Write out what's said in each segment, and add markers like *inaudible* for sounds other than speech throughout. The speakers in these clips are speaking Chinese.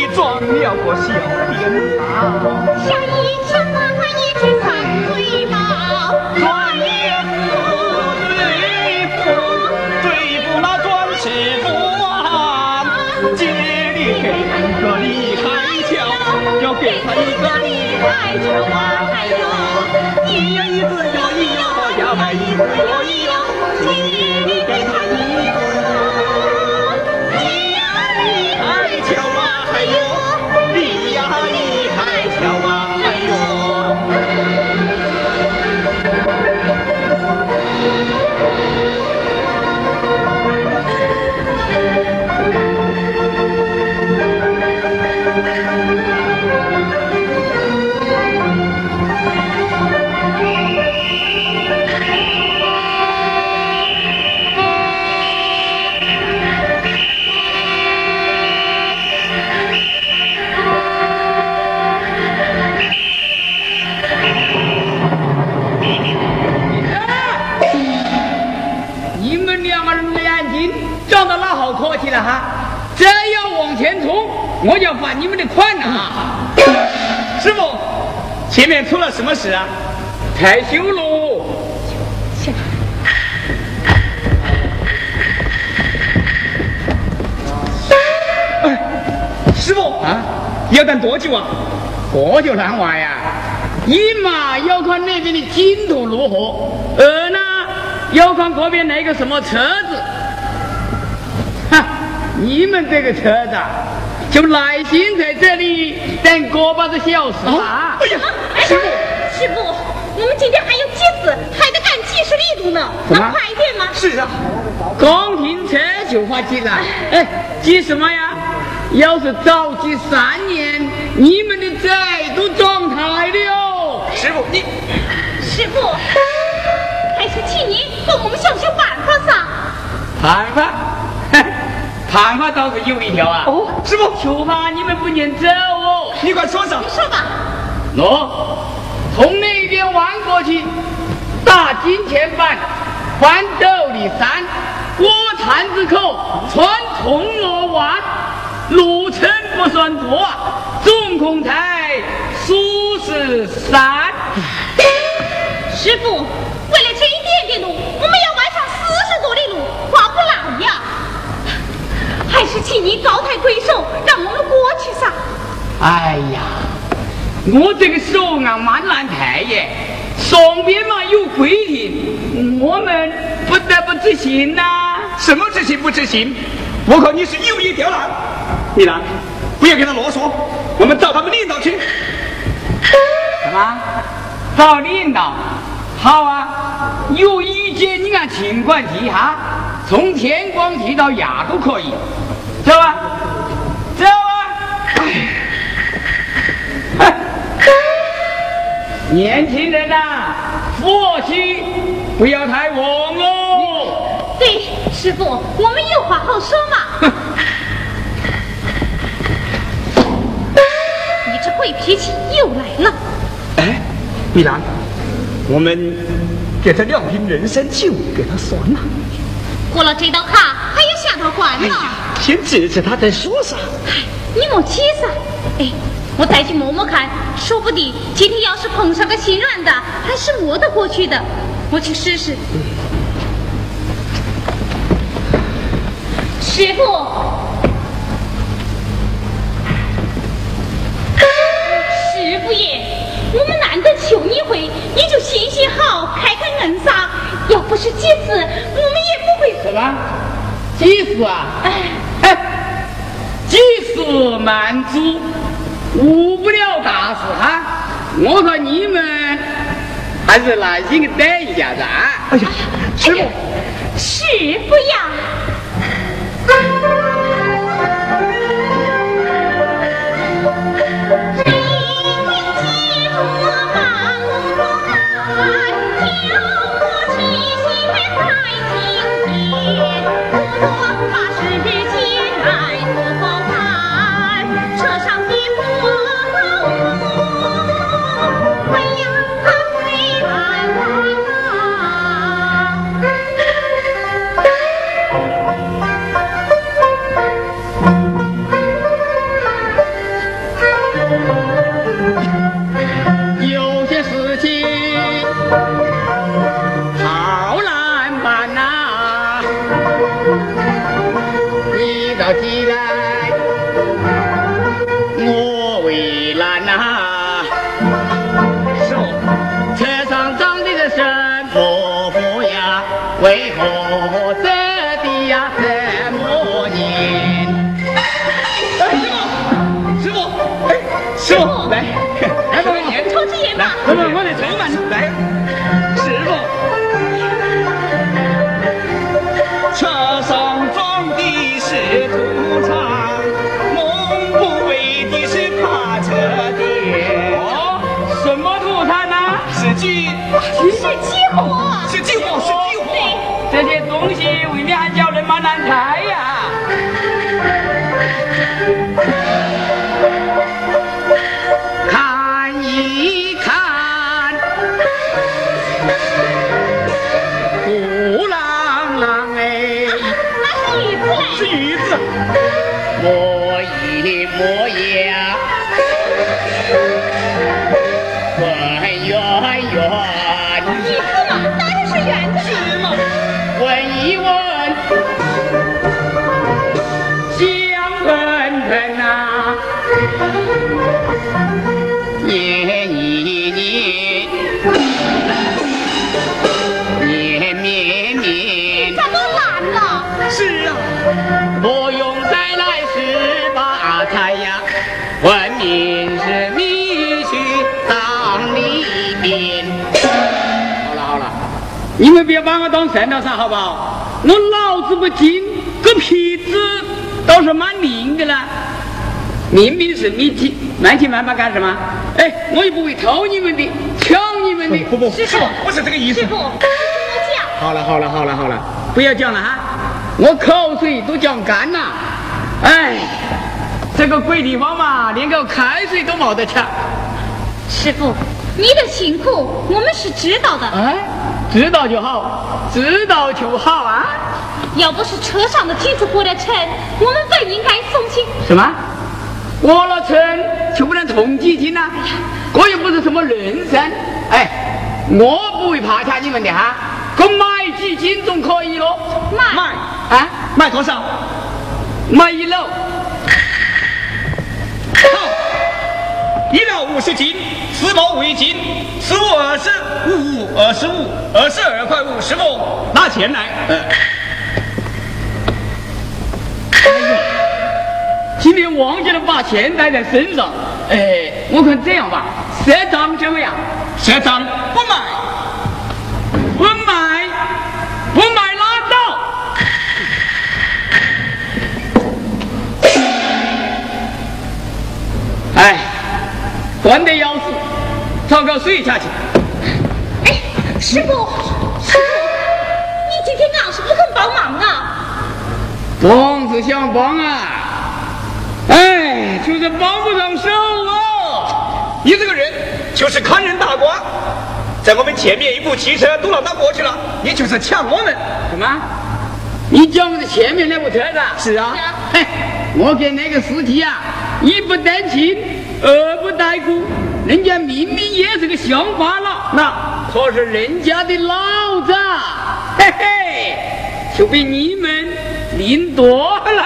你装了个小鞭炮上衣长发宽肩一步一步追那一个要给他一个离开家呀呀子哟哟呀子哟哟给他一个太修路，哎，师傅啊，要等多久啊？多久难玩呀？一嘛要看那边的进度如何，二呢要看这边来个什么车子。哈，你们这个车子就耐心在这里等个把个小时啊！哎呀，师傅，师傅。我们今天还有几次，还得赶几十里路呢，能快一点吗？是啊，刚停车就发急了。哎，急什么呀？要是早急三年，你们的债都状态了。师傅，你师傅，还是请你帮我们想想办法噻。办法？办法倒是有一条啊。哦，师傅，就怕你们不念走哦。你快说上。你说吧。喏。从那边弯过去，大金钱板，翻斗笠衫，我探子口穿铜锣湾，路程不算多啊，总共才数十三。师傅，为了这一点点路，我们要弯上四十多里路，划不来呀！还是请你高抬贵手，让我们过去噻。哎呀，我这个手啊，蛮难抬耶。上边嘛有规定，我们不得不执行呐。什么执行不执行？我看你是有意刁难。你呢？不要跟他啰嗦，我们找他们领导去。什么？找领导？好啊，有意见你按情况提哈，从天光提到雅都可以。知道吧？知道啊！哎。*laughs* 年轻人呐，火气不要太旺喽。对，师傅，我们有话好说嘛。你这坏脾气又来了。哎，碧兰，我们给他两瓶人参酒给他算了。过了这道坎还有下道关呢。先治治他再说啥。哎，你莫急噻。哎。我再去摸摸看，说不定今天要是碰上个心软的，还是摸得过去的。我去试试。师傅，我们难得求你回，你就行行好，开开恩噻。要不是祭祀，我们也不会。什么？祭祀啊？哎哎，祭祀满足。无不了大事哈！我说你们还是耐心的等一下子啊！哎呀，师傅，师傅呀！起来，我为了那手，车上长的是什么呀？为何这的呀这么年？哎，师傅，师傅，师傅，来，来，我们演吧，我们我。 정신! 你们不要把我当神了噻，好不好？我脑子不精，个皮子倒是蛮灵的啦。明明是你急，慢急慢把干什么？哎，我又不会偷你们的，抢你们的。不不，师傅，不是这个意思。师傅，不讲。好了好了好了好了，不要讲了哈，我口水都讲干了。哎，这个鬼地方嘛，连个开水都没得吃。师傅，你的辛苦我们是知道的。哎。知道就好，知道就好啊！要不是车上的金子过了城，我们本应该送亲。什么？过了村就不能同几斤呐？这又不是什么人参。哎，我不会怕掐你们的哈，给买几斤总可以咯。买卖啊，卖多少？买一篓。好，*laughs* 一篓五十斤，四毛五一斤，十五二十，五五二十五，二十二块五十毛拿钱来。呃，今天忘记了把钱带在身上。哎，我看这样吧，赊账怎么样？赊账不买。不买，不买拉倒。哎，关得要死，找个水下去。哎，师傅，师傅，你今天硬是不肯帮忙啊？帮是想帮啊，哎，就是帮不上手啊。你这个人就是看人打瓜，在我们前面一部汽车都让他过去了，你就是抢我们。什么？你讲的前面那部车子？是啊是啊嘿，我跟那个司机啊，一不担心，二不带故，人家明明也是个乡巴佬，那可是人家的老子，嘿嘿，就比你们灵多了。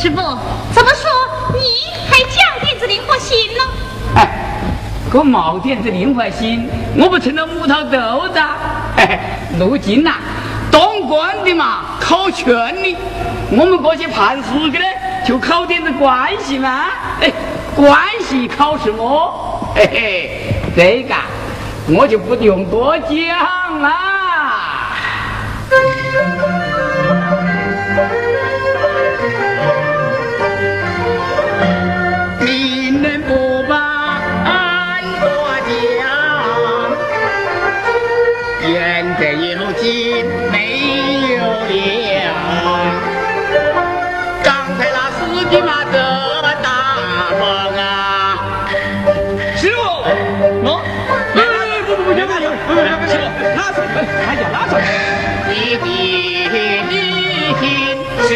师傅，怎么说你还讲点子灵活心呢？哎，个冒点子灵活心，我不成了木头豆子啊。嘿嘿，如今呐、当官的嘛考权力，我们这些判事的呢，就靠点子关系嘛。哎，关系靠什么？嘿嘿，这个我就不用多讲了。哎呀，拉走。你的理性是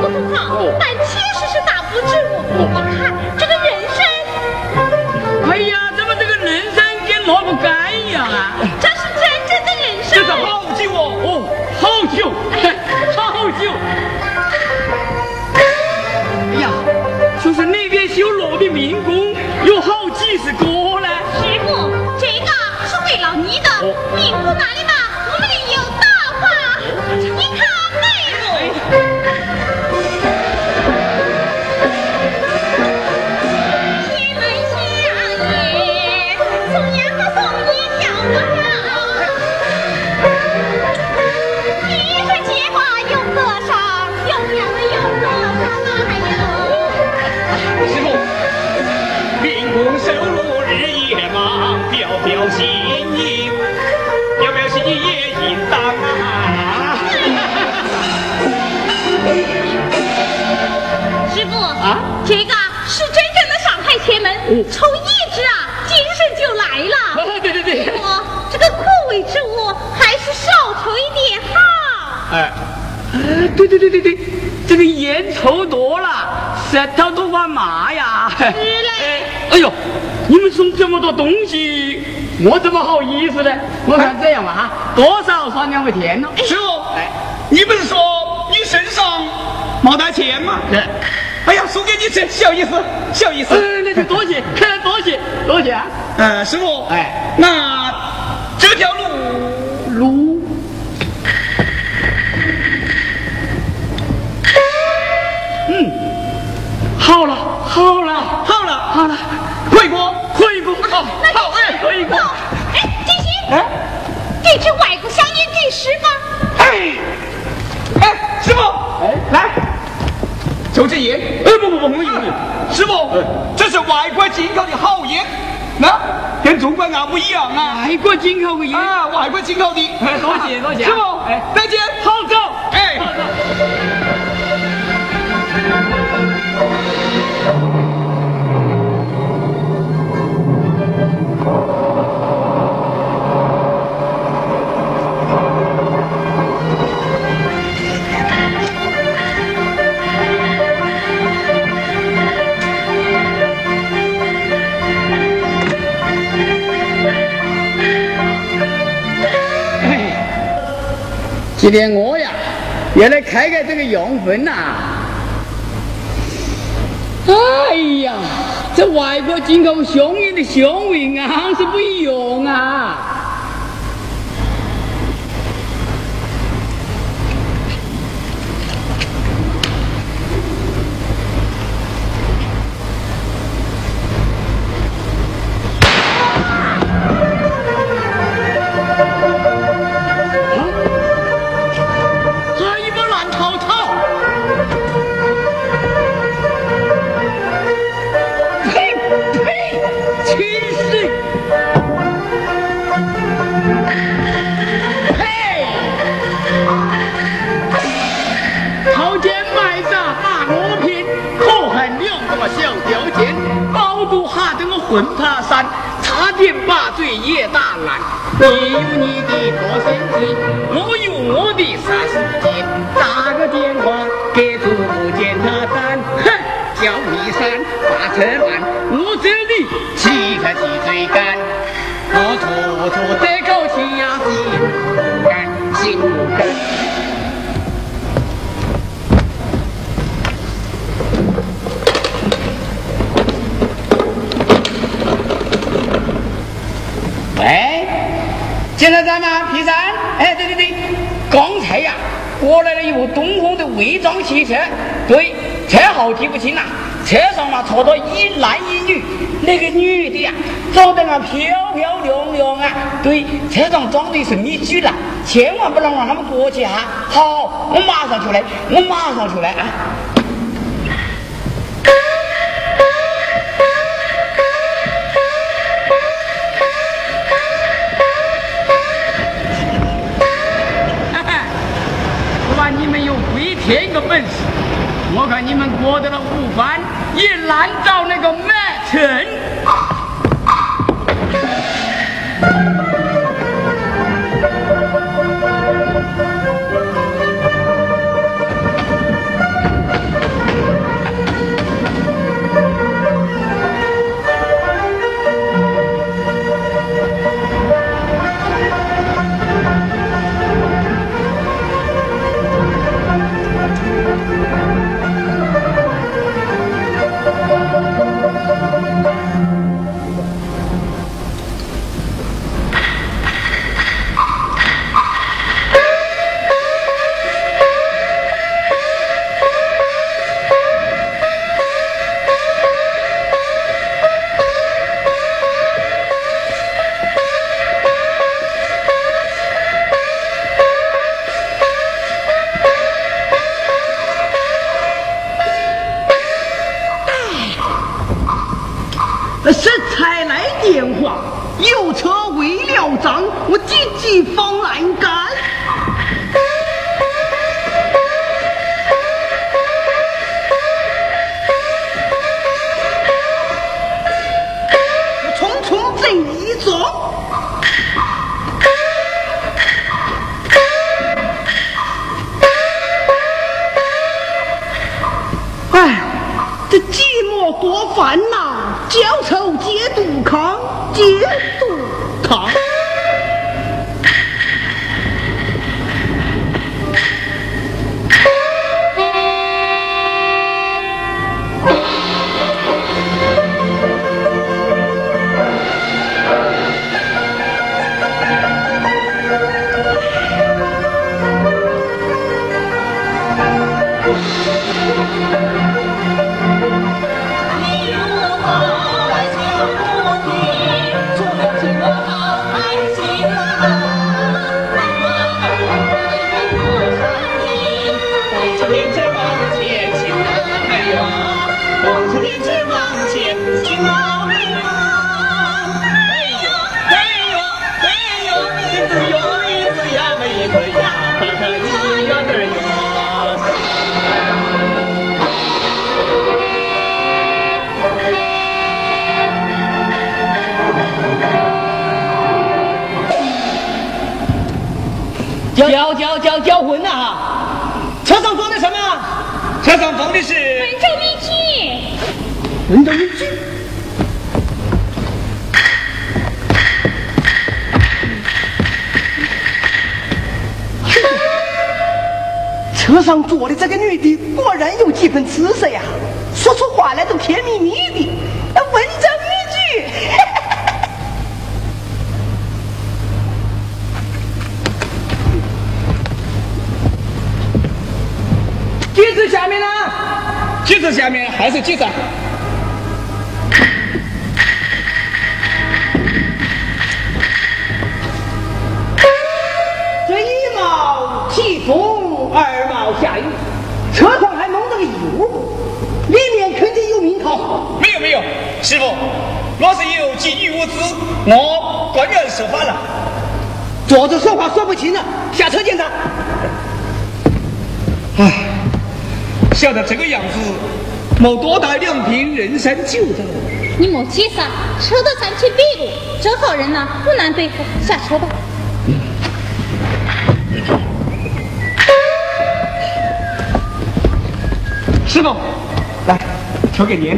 不很好哦，但确实是大补之物。对对对对对，这个烟抽多了，舌头都发麻呀。是嘞，哎呦，你们送这么多东西，我怎么好意思呢？我看这样吧哈，多少算两块钱呢？师傅，哎，你不是说你身上没带钱吗？对，哎呀，送给你这小意思，小意思。呃，那就多谢，*laughs* 多谢，多谢啊。呃，师傅，哎，那这条路路，好了，好了，好了，好了回国，回国，好，好，哎，回国。哎，金星，哎，这支外国香烟给师傅。哎，哎，师傅，哎，来，抽支烟。哎，不不不，我有。师傅，这是外国进口的好烟，那跟中国啊不一样啊。外国进口的烟啊，外国进口的。多谢多谢。师傅，哎，再见。好走。哎。今天我呀，也来开开这个用分呐！哎呀，这外国进口香烟的香味硬是不一样啊！差点把嘴也打烂。你有你的破身体，我有我的杀手锏。打个电话给祖母检查单，哼，叫你三把车慢，我这里骑车骑追赶。我处处这口气呀，心不甘，心不甘甘。检查站吗？P 三，哎，对对对，刚才呀，过来了一部东风的伪装汽车，对，车号记不清了，车上嘛坐着一男一女，那个女的呀，长得啊漂漂亮亮啊，对，车上装的是米酒了，千万不能让他们过去哈。好，我马上出来，我马上出来啊。本事！我看你们过得了午饭，也难找那个麦城。几分姿色呀，说出话来都甜蜜蜜的，文章一句。机子下面呢？机子下面还是几子？唉，笑得这个样子，没多带两瓶人参酒的。你莫急噻，车都暂且别路，这号人呢不难对付，下车吧。师傅，来，车给您。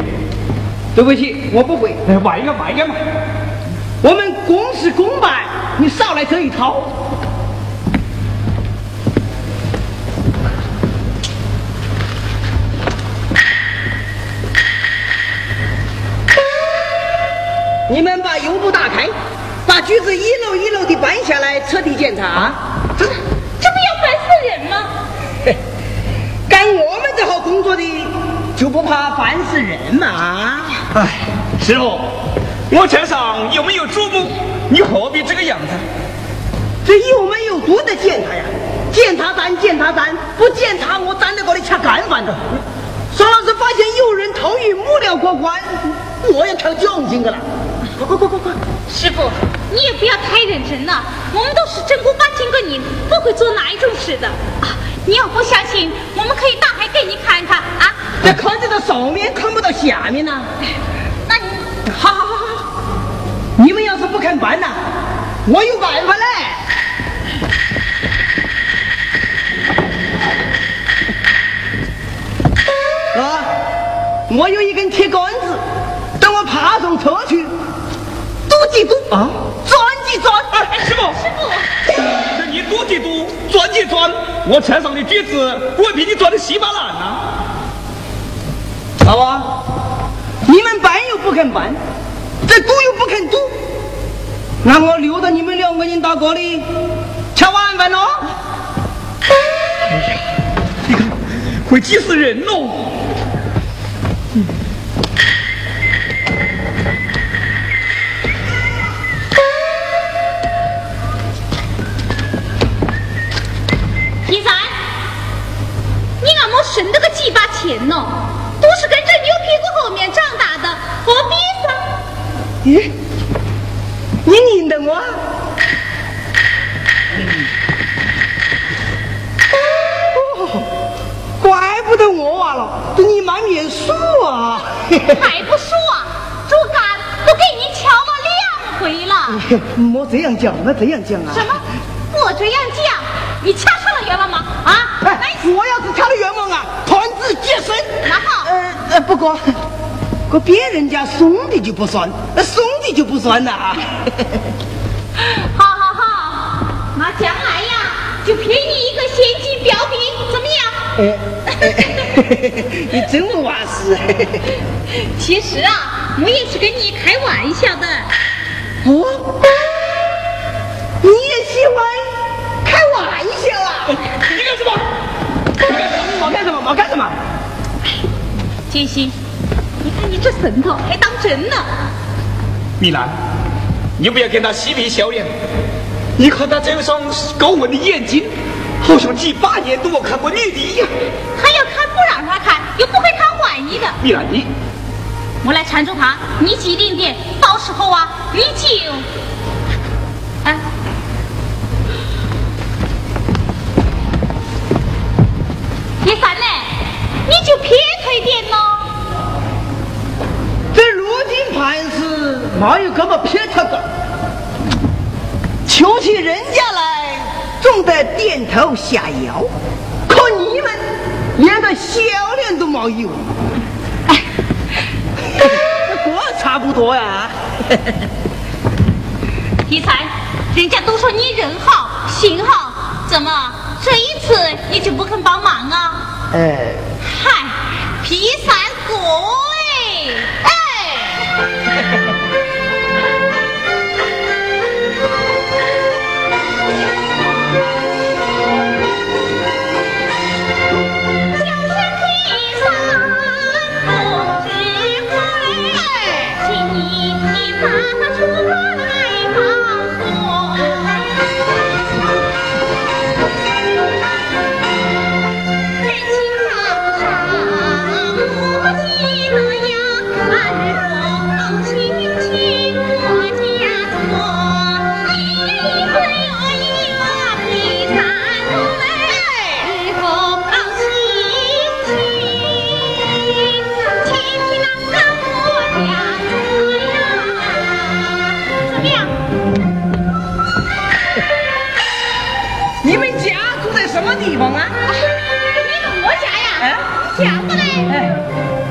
对不起，我不会。来，玩一个，玩一个嘛。我们公事公办，你少来这一套。你们把油布打开，把橘子一篓一篓的搬下来，彻底检查。这这不要烦死人吗？干我们这号工作的，就不怕烦死人嘛？哎，师傅，我车上有没有主母，你何必这个样子？这有没有多的检查呀？检查站，检查站，不检查我站在这里吃干饭的。说老师发现有人偷运木料过关，我要掏奖金的了。快快快快快！师傅，你也不要太认真了，我们都是正儿八经的人，不会做哪一种事的啊！你要不相信，我们可以打开给你看看啊。这看得到上面，看不到下面呢、那你好好好好，你们要是不肯办呐、我有办法嘞。啊，我有一根铁杆子，等我爬上车去，嘟几嘟啊，转几转。哎，师傅，师傅，这你赌几赌，转几转，我车上的锯子，我比你转的稀巴烂呐。老王，你们搬又不肯搬，这赌又不肯赌，那我留着你们两个人到锅里吃晚饭喽。哎呀你看，会急死人喽！咦，你认得我？哦，怪不得我娃了，这你满面熟啊！还不说啊，竹竿都给你敲了两回了。莫这样讲，莫这样讲啊！什么？我这样讲，你掐上了冤枉吗？啊？哎，，我要是敲了冤枉啊，团子结身。那好，呃呃，不过，过别人家送的就不算，那送的就不算了。*laughs* 好好好，那将来呀，就赔你一个现金标兵，怎么样？哎 *laughs* 你真不话事。*laughs* 其实啊，我也是跟你开玩笑的。哦，你也喜欢开玩笑啊？你干什么？毛干什么？我干什么？建新，你看你这神头还当真呢？米兰，你不要跟他嬉皮笑脸。你看他这双高温的眼睛，好像几百年都没看过女的一样。他要看不让他看，又不会看万一的。米兰，你我来缠住他，你机灵点，到时候啊，你就，哎，叶三呢，你就撇腿点咯。这如今盘是没有这么撇脱的，求起人家来总得点头下腰，可你们连个笑脸都没有。哎这差不多呀。*laughs* 第三，人家都说你人好心好，怎么这一次你就不肯帮忙啊？哎，嗨，皮三鬼，哎。Yeah. *laughs* 什么地方啊？你跟我家呀？哎、啊，不来。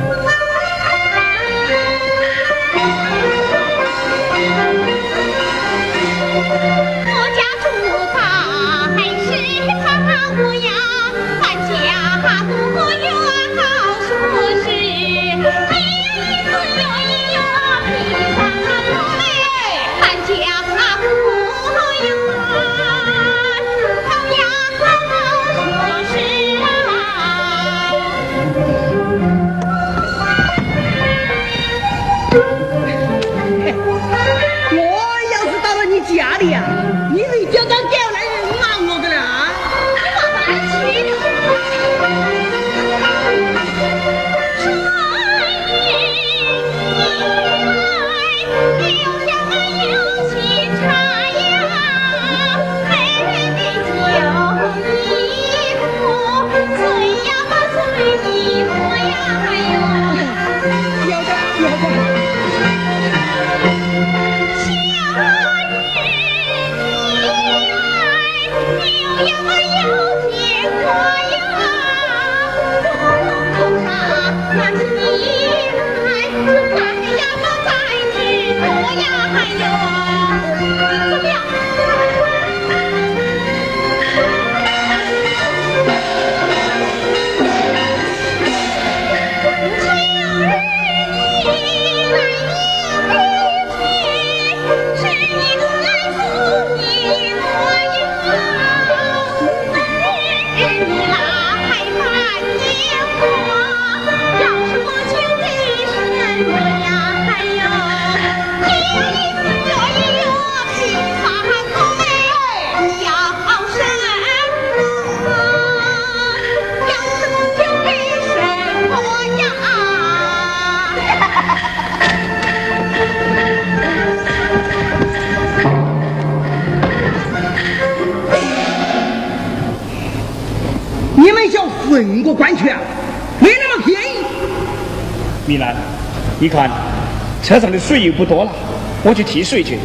混个官权，没那么便宜。米兰，你看车上的水又不多了，我去提水去。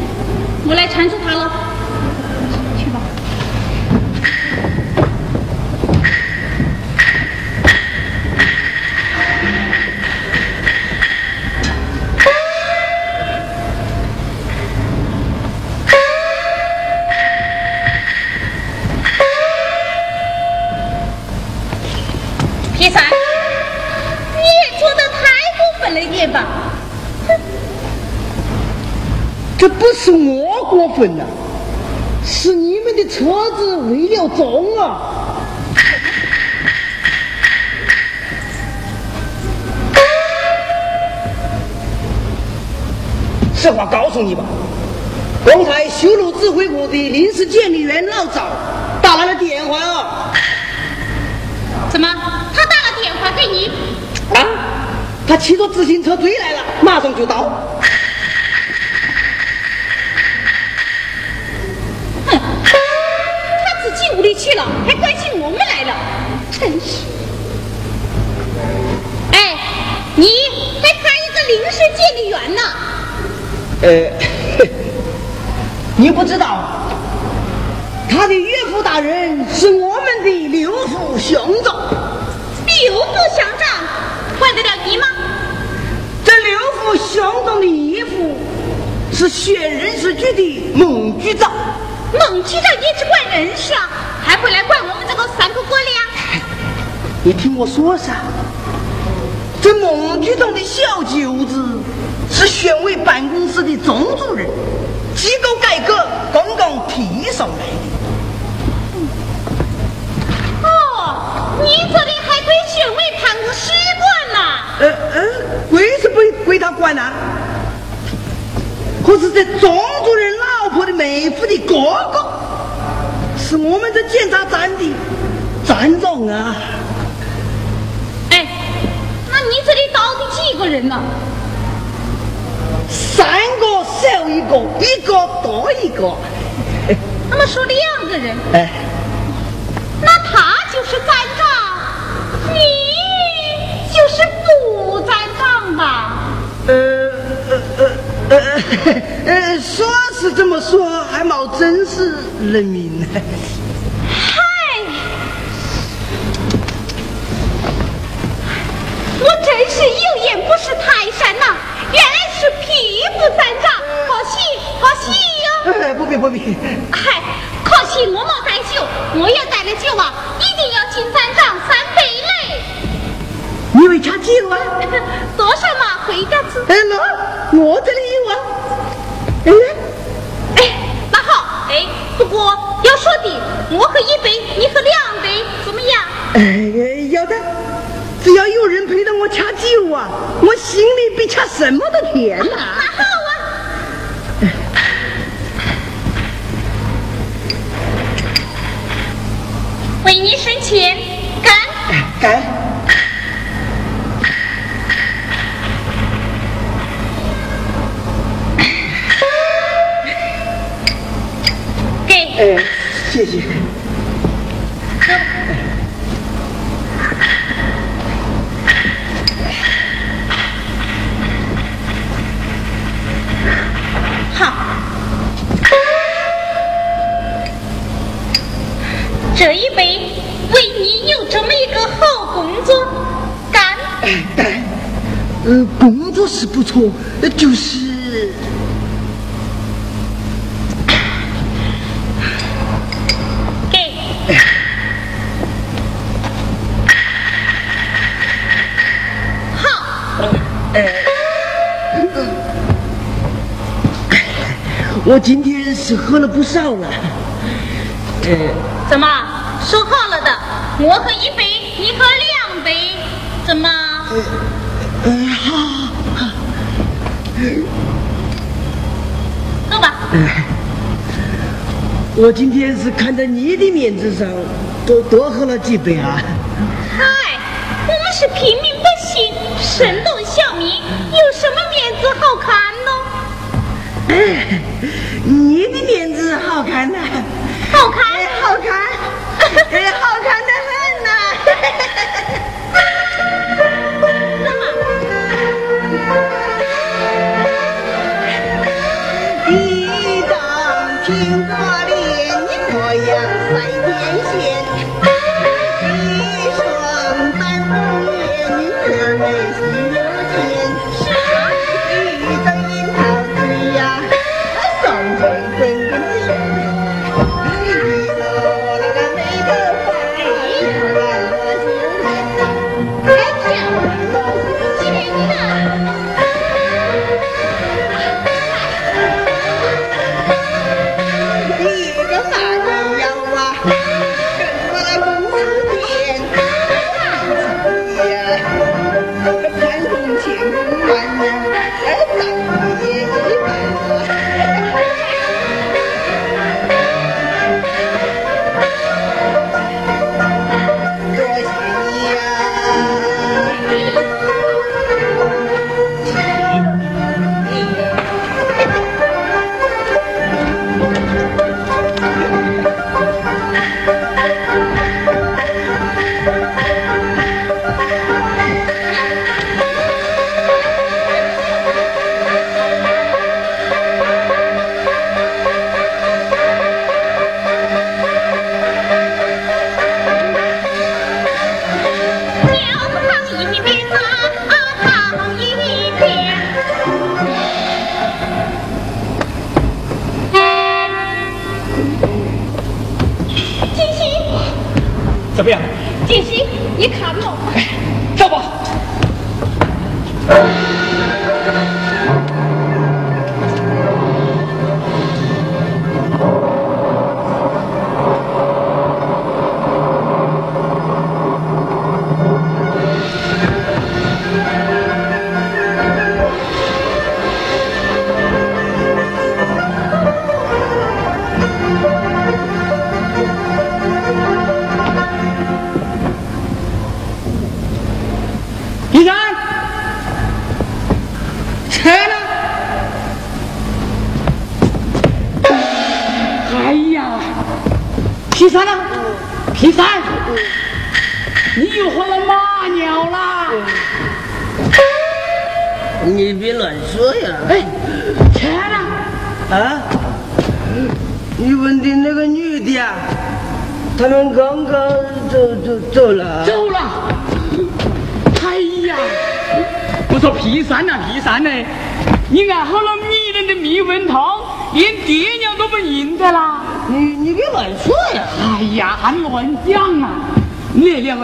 我来搀住他了，是我过分了，是你们的车子为了重啊！实话告诉你吧，刚才修路指挥部的临时监理员老赵打来了电话啊！怎么？他打了电话给你？啊！他骑着自行车追来了，马上就到。去了，还关心我们来了，真是！哎，你还差一个临时监理员呢。呃，*laughs* 你不知道，他的岳父大人是我们的刘副乡长。刘副乡长管得了你吗？这刘副乡长的义父是县人事局的孟局长。孟局长也只管人事啊，还会来怪我们这个三口锅粮？你听我说噻，这孟局长的小舅子是选委办公室的钟主任，机构改革刚刚提上来的。哦，你这里还归选委办公室管呐？呃呃，归是归归他管呐，可是这钟主任老婆的妹夫的哥哥，是我们这检查站的站长啊。哎，那你这里到底几个人呢？三个少一个，一个多一个。那么说两个人，哎，那他就是站长，你就是副站长吧？呃呃呃说是这么说，还冇正式任命呢。嗨，我真是有眼不识泰山呐、原来是屁股三长，可惜可惜哟、哎，不必不必，嗨，可惜我没带酒，我要带了酒啊，一定要敬三长三杯嘞。你会掐酒啊？*laughs* 多少嘛？回家子。哎，那我这里不过要说的，我喝一杯，你喝两杯，怎么样？哎，要的，只要有人陪着我掐酒啊，我心里比掐什么都甜呐、那好啊。为你省钱，干！干，哎，谢谢。好。这一杯为你有这么一个好工作，干！哎，干，呃，工作是不错，呃就是我今天是喝了不少了。呃，怎么说好了的？我喝一杯，你喝两杯，怎么？呃，好，好，走吧。我今天是看在你的面子上，多多喝了几杯啊。嗨，我们是平民百姓，神动小民，有什么面子好看呢？哎，你的面子好看呐、好看，哎，好看，哎，好看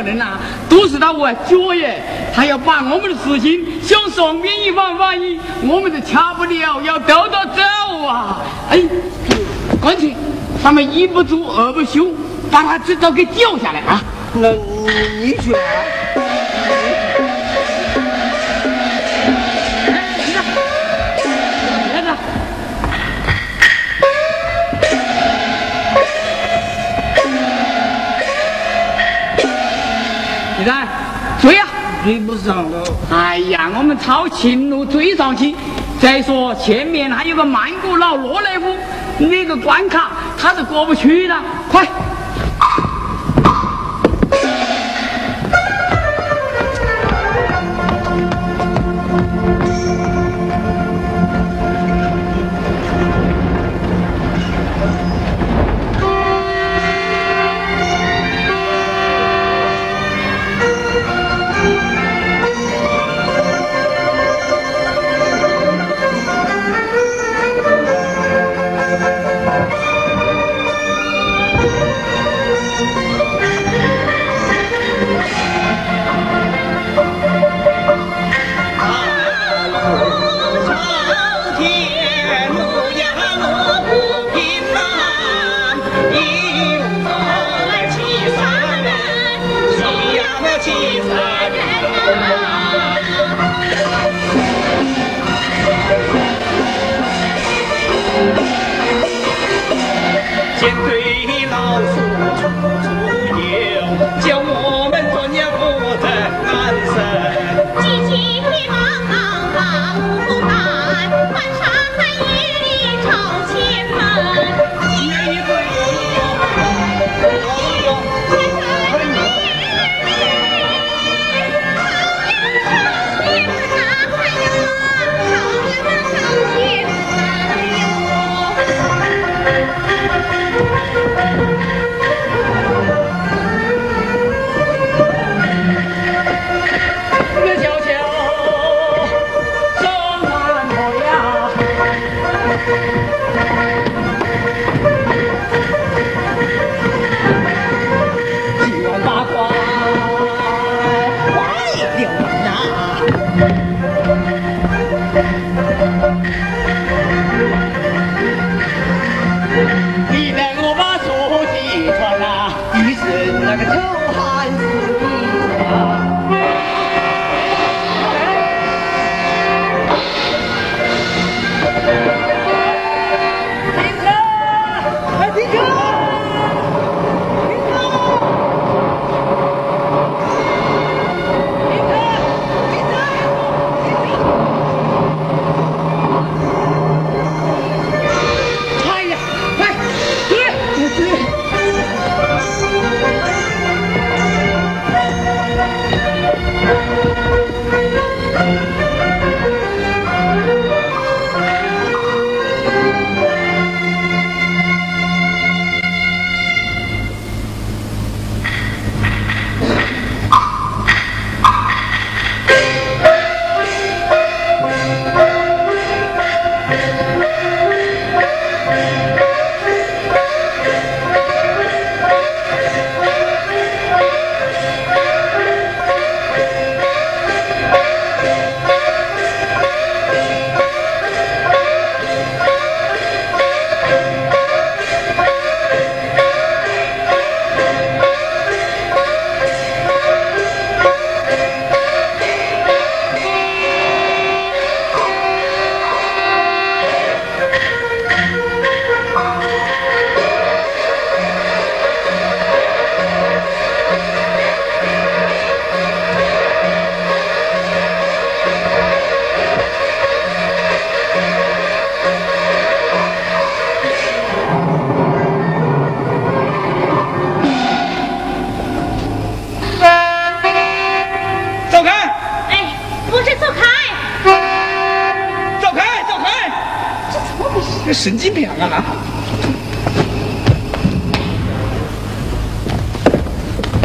人呐、都是他我脚耶，他要把我们的事情向上面一放，万一我们是掐不了，要兜着走啊！哎，干脆他们一不做二不休，把他这都给叫下来啊！那你你去啊？你看，追呀、追不上了。哎呀，我们抄近路追上去。再说前面还有个曼谷老罗来夫那个关卡，他是过不去的。快！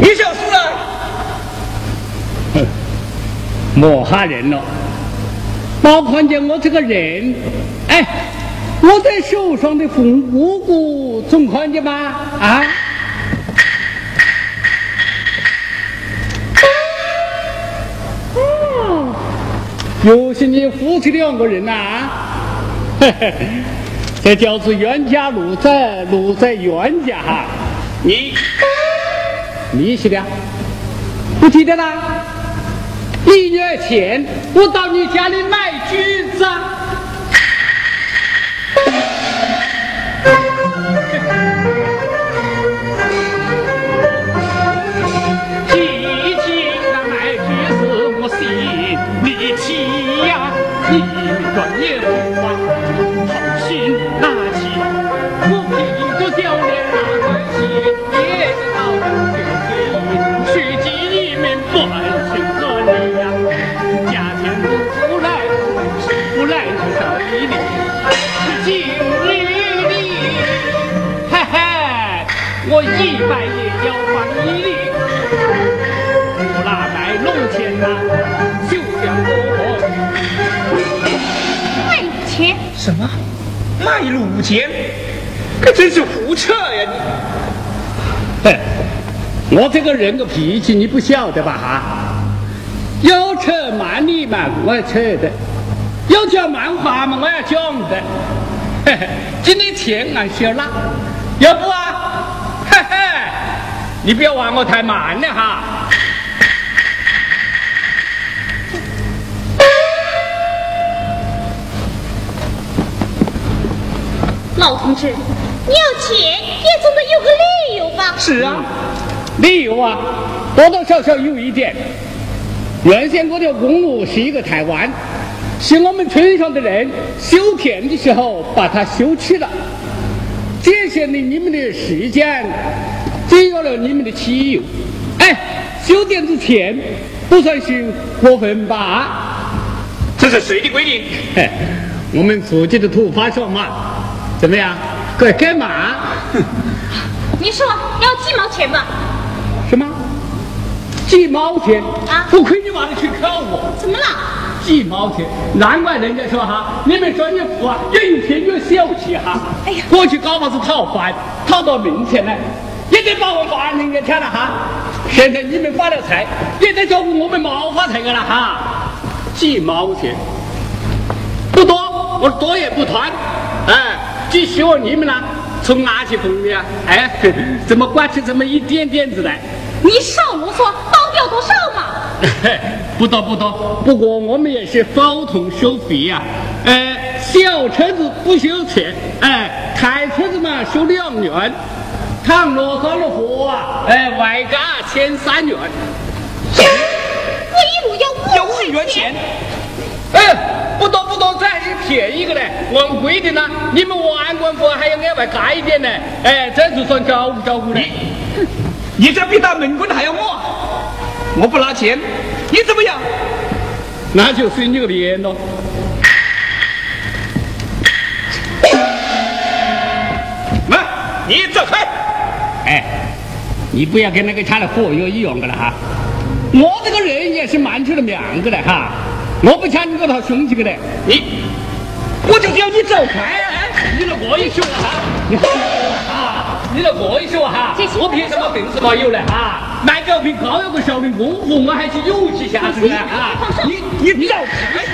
你小事啊！哼，莫吓人了。包看见我这个人，哎，我在手上的红姑姑总看见吗？啊？哦，又是你夫妻两个人呐、嘿嘿，这叫是冤家路窄，路窄冤家哈。你你去的，不记得啦？一月前我到你家里买橘子 *laughs* 要放一礼。不拿来弄钱呐，就像我卖钱，什么卖卤钱，可真是胡扯呀你！嘿，我这个人的脾气你不晓得吧哈？要扯慢理嘛，我要扯的；要讲慢话嘛，我要讲的。嘿嘿，今天钱俺需要拿，要不？你不要玩我太慢了哈。老同志，你要钱也总得有个理由吧？是啊，理由啊，多多少少有一点。原先这条公路是一个台湾，是我们村上的人修田的时候把它修起了，节省了你们的时间，节约了你们的汽油。哎，修田之前不算是过分吧？这是谁的规定？嘿，我们自己的土发说嘛，怎么样？该干嘛？你说要几毛钱吧？什么？几毛钱？啊不亏你妈的去考我。怎么了？几毛钱，难怪人家说哈，你们专业户啊，越偏越小气哈。哎呀过去搞法子讨饭，讨到明天来，也得把我饭人家添了哈。现在你们发了财，也得照顾我们毛发财个了哈。几毛钱，不多，我多也不贪，哎，就希望你们呢，从哪去分的呀？哎，*laughs* 怎么管起这么一点点子来？你少啰嗦，到底要多少嘛？*laughs* 不多不多，不过我们也是包同收费呀、呃，小车子不收钱，哎、大车子嘛收两元，倘若上了货啊，哎、外加千三元。我一路要要五十元钱，哎，不多不多，这还是便宜的嘞。按规定呢，你们万官府还要额外加一点呢。哎，这就算照顾照顾了。你这比打门棍还要我，我不拿钱，你怎么样？那就是你个脸喽。来，你走开！哎，你不要跟那个他的火药一样的了哈。我这个人也是蛮出了面子的哈，我不抢你这套凶起个的。你，我就叫你走开！哎，你那过一说哈，你啊，你那过一说哈，我凭什么凭什么有了哈？卖狗皮膏药个小的功夫，我还是有几下子的啊！你你你走开！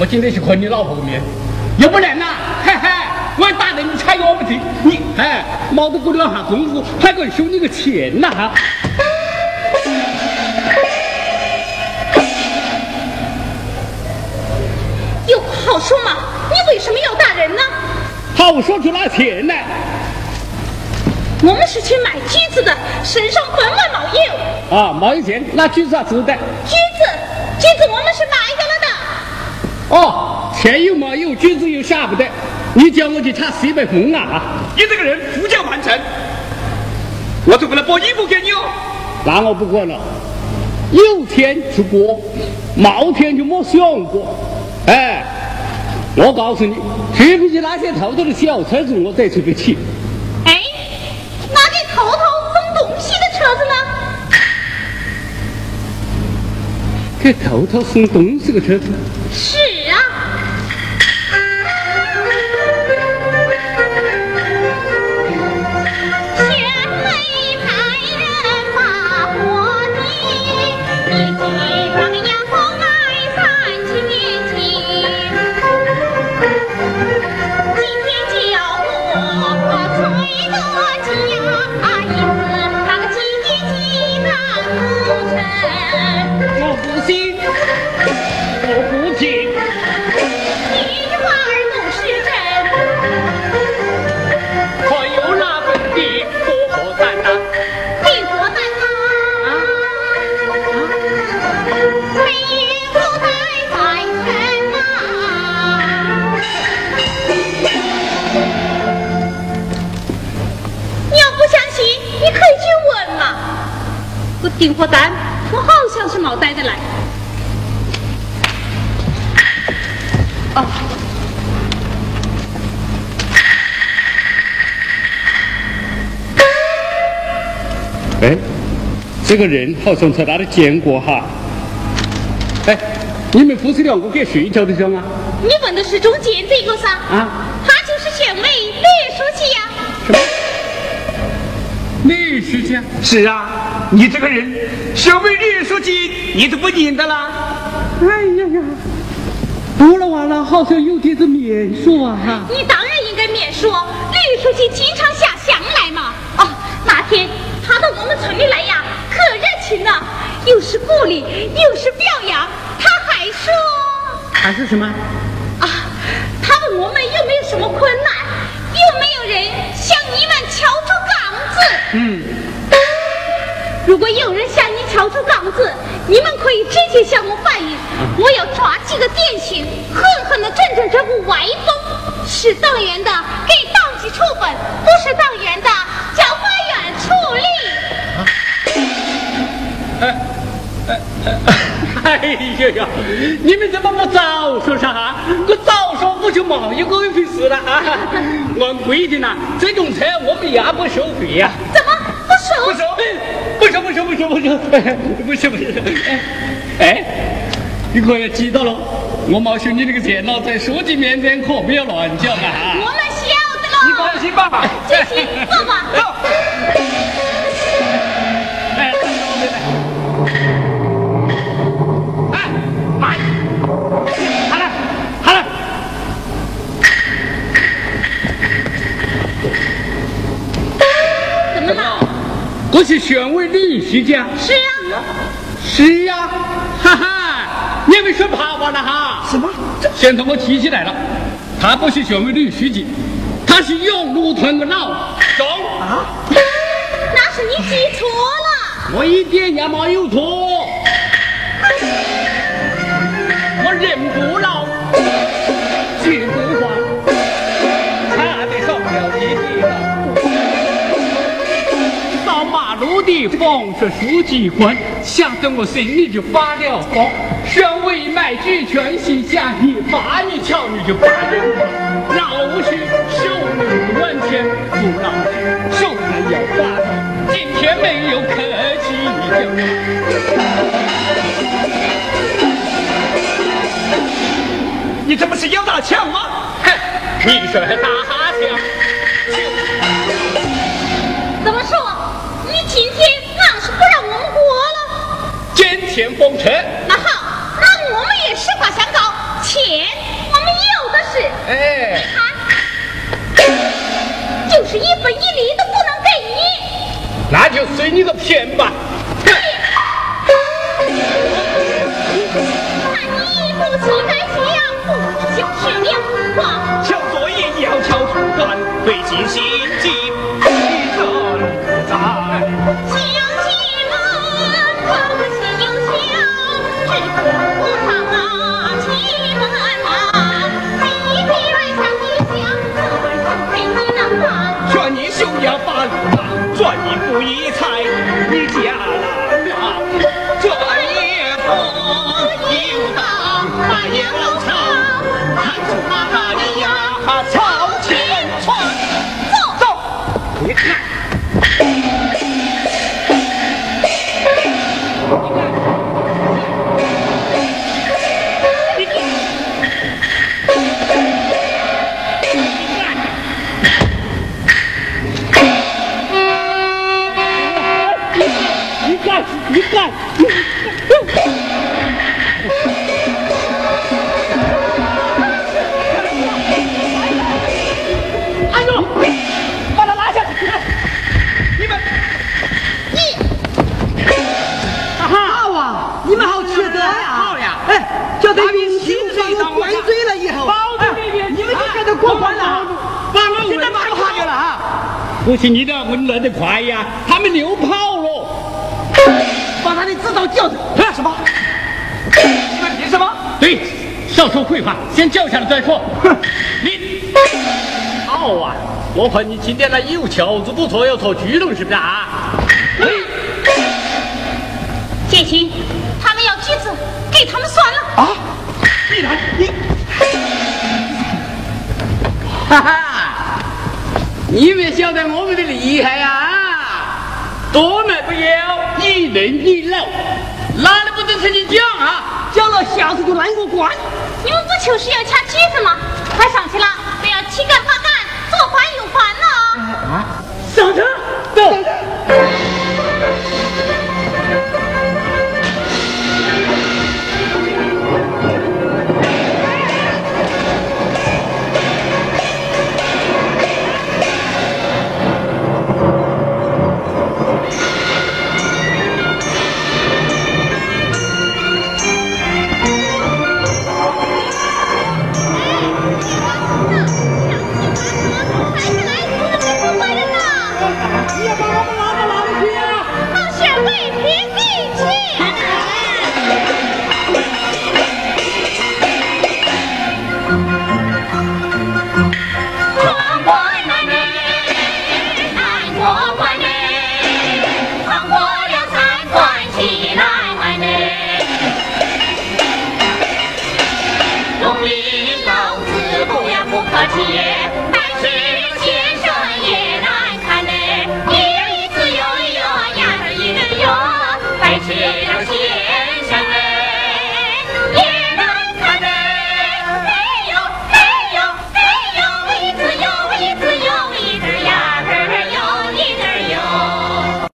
我今天去看你老婆个面，要不然呐，嘿嘿，我要打得你踩我不停，你哎，毛都过两下功夫，还敢收你个钱呐哈！有好说嘛？你为什么要打人呢？好说就拿钱来，我们是去买橘子的，身上本来没有。啊，没有钱，那橘子啊值的。橘子，橘子我们是买。哦，钱又没有，橘子又下不得，你叫我去查西北风啊！你这个人胡搅蛮缠！我就不能包衣服给你哦。那我不管了，有天就剥，冒天就没想过。哎，我告诉你，对不起那些偷偷的小车子，我得去不起。哎，那给偷偷送东西的车子呢？给偷偷送东西的车子？订货单，我好像是没带得来。哦。哎，这个人好像在哪里见过哈。哎，你们夫妻两个给睡觉的时候啊？你问的是中间这个噻？啊，他就是县委李书记呀、什么李书记啊？是啊，你这个人，小妹吕书记，你都不认得啦？哎呀呀，不了完了，好像有点子免说啊哈。你当然应该免说，吕书记经常下乡来嘛。哦，那天他到我们村里来呀，可热情了，又是鼓励，又是表扬，他还说还是什么？啊，他问我们有没有什么困难，有没有人向你们敲出杠子。嗯，如果有人向你敲出杠子，你们可以直接向我反映，我要抓几个典型，狠狠的整整这股歪风。是党员的给党纪处分，不是党员的叫法院处理。哎哎哎！哎呀呀，你们怎么不早说噻？我早说我就没有这一回事了啊！*laughs* 按规定呢，这种车我们压不收费呀、怎么不收？不收，不收，不行，不行，不行，不行，不行。哎，你可要记到了，我没收你这个钱了，在书记面前可不要乱讲啊！我们晓得了你。放心吧。放心，爸爸。走。我是县委李书记啊。是啊，是呀，哈哈，你们说怕我了哈？什么？现在我提起来了，他不是县委女书记，他是永路屯的老总。啊？那是你记错了。我一点也没有错，我人不老，记不路的逢着书记官，吓得我心里就发了慌。县委买举全心下你把你瞧你就罚人了，老实受你万钱，不老实受人要罚。今天没有客气。你这不是要打枪吗？哼，你说还打哈欠？见钱封车。那好，那我们也实话相告，钱我们有的是。哎，看，就是一分一厘都不能给你。那就随你个便吧。哼看你不气该想，不就是了话。交作业也要敲竹竿，费尽心机不行你的问来得快呀，他们溜跑了。把他的指导叫上。什么？你们凭什么？对，少说废话，先叫下来再说。哼，你好啊！我看你今天来有翘子不错，要做巨龙是不是啊？建新，他们要橘子，给他们算了。啊！你来，你哈哈，你们晓得我们的厉害呀、多买不要，一人一老，哪里不准成你讲啊？讲了，下次就难过关。你们不就是要掐橘子吗？快上去了，不要七赶八赶，左翻右翻了。上车，